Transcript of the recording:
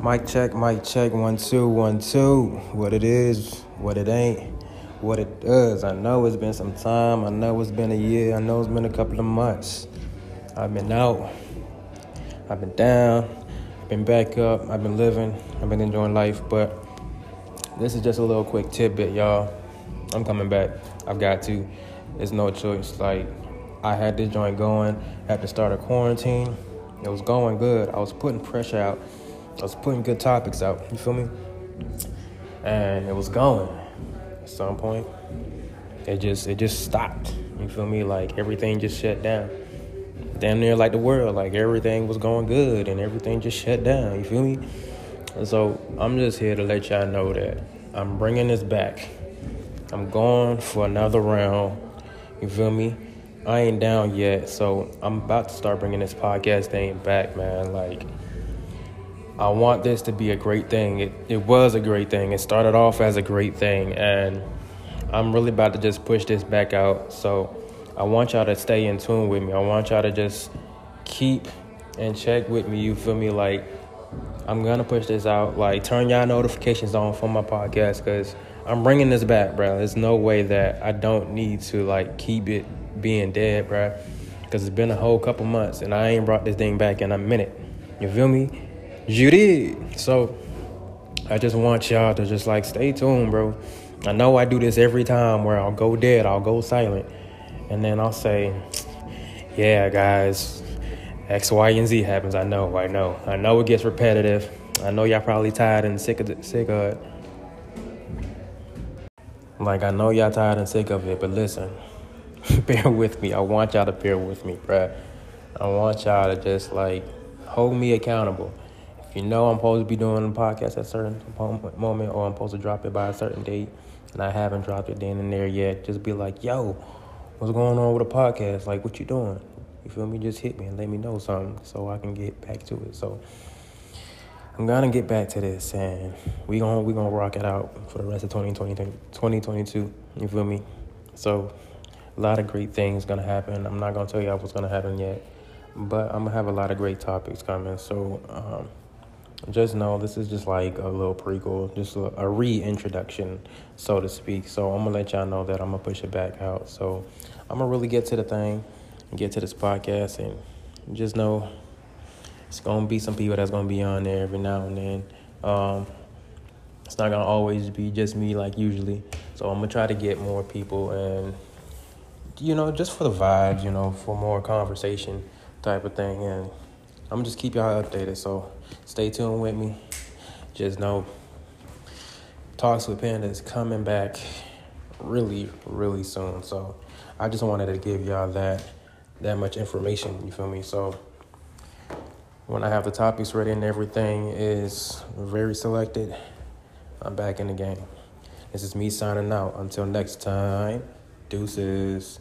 Mic check, mic check, one, two, one, two. What it is, what it ain't, what it does. I know it's been some time. I know it's been a year. I know it's been a couple of months. I've been out. I've been down. I've been back up. I've been living. I've been enjoying life. But this is just a little quick tidbit, y'all. I'm coming back. I've got to. It's no choice. Like, I had this joint going at the start of quarantine. It was going good. I was putting pressure out I was putting good topics out. You feel me? And it was going. At some point, it just it just stopped. You feel me? Like everything just shut down. Damn near like the world. Like everything was going good and everything just shut down. You feel me? And so I'm just here to let y'all know that I'm bringing this back. I'm going for another round. You feel me? I ain't down yet, so I'm about to start bringing this podcast thing back, man. Like I want this to be a great thing. It, it was a great thing. It started off as a great thing, and I'm really about to just push this back out. So I want y'all to stay in tune with me. I want y'all to just keep and check with me. You feel me? Like, I'm gonna push this out. Like, turn y'all notifications on for my podcast because I'm bringing this back, bro. There's no way that I don't need to like keep it being dead, bro. Because it's been a whole couple months and I ain't brought this thing back in a minute. You feel me? Judy. So I just want y'all to just like stay tuned, bro. I know I do this every time where I'll go dead, I'll go silent, and then I'll say, "Yeah, guys, X, Y, and Z happens." I know, I know, I know it gets repetitive. I know y'all probably tired and sick of it, sick of it. Like I know y'all tired and sick of it, but listen, bear with me. I want y'all to bear with me, bruh. I want y'all to just like hold me accountable you know I'm supposed to be doing a podcast at a certain moment or I'm supposed to drop it by a certain date and I haven't dropped it then and there yet, just be like, yo, what's going on with the podcast? Like, what you doing? You feel me? Just hit me and let me know something so I can get back to it. So I'm gonna get back to this and we gonna we gonna rock it out for the rest of 2020, 2022. You feel me? So a lot of great things gonna happen. I'm not gonna tell y'all what's gonna happen yet, but I'm gonna have a lot of great topics coming. So um, just know this is just like a little prequel, just a, a reintroduction, so to speak. So I'm gonna let y'all know that I'm gonna push it back out. So I'm gonna really get to the thing and get to this podcast and just know it's gonna be some people that's gonna be on there every now and then. Um, it's not gonna always be just me like usually. So I'm gonna try to get more people and you know just for the vibes, you know, for more conversation type of thing and. I'm just keep y'all updated. So stay tuned with me. Just know Talks with Panda is coming back really, really soon. So I just wanted to give y'all that that much information. You feel me? So when I have the topics ready and everything is very selected, I'm back in the game. This is me signing out. Until next time, deuces.